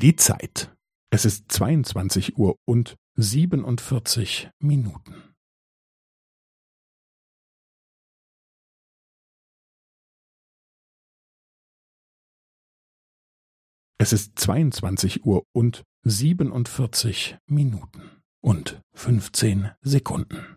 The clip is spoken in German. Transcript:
Die Zeit. Es ist zweiundzwanzig Uhr und siebenundvierzig Minuten. Es ist zweiundzwanzig Uhr und siebenundvierzig Minuten und fünfzehn Sekunden.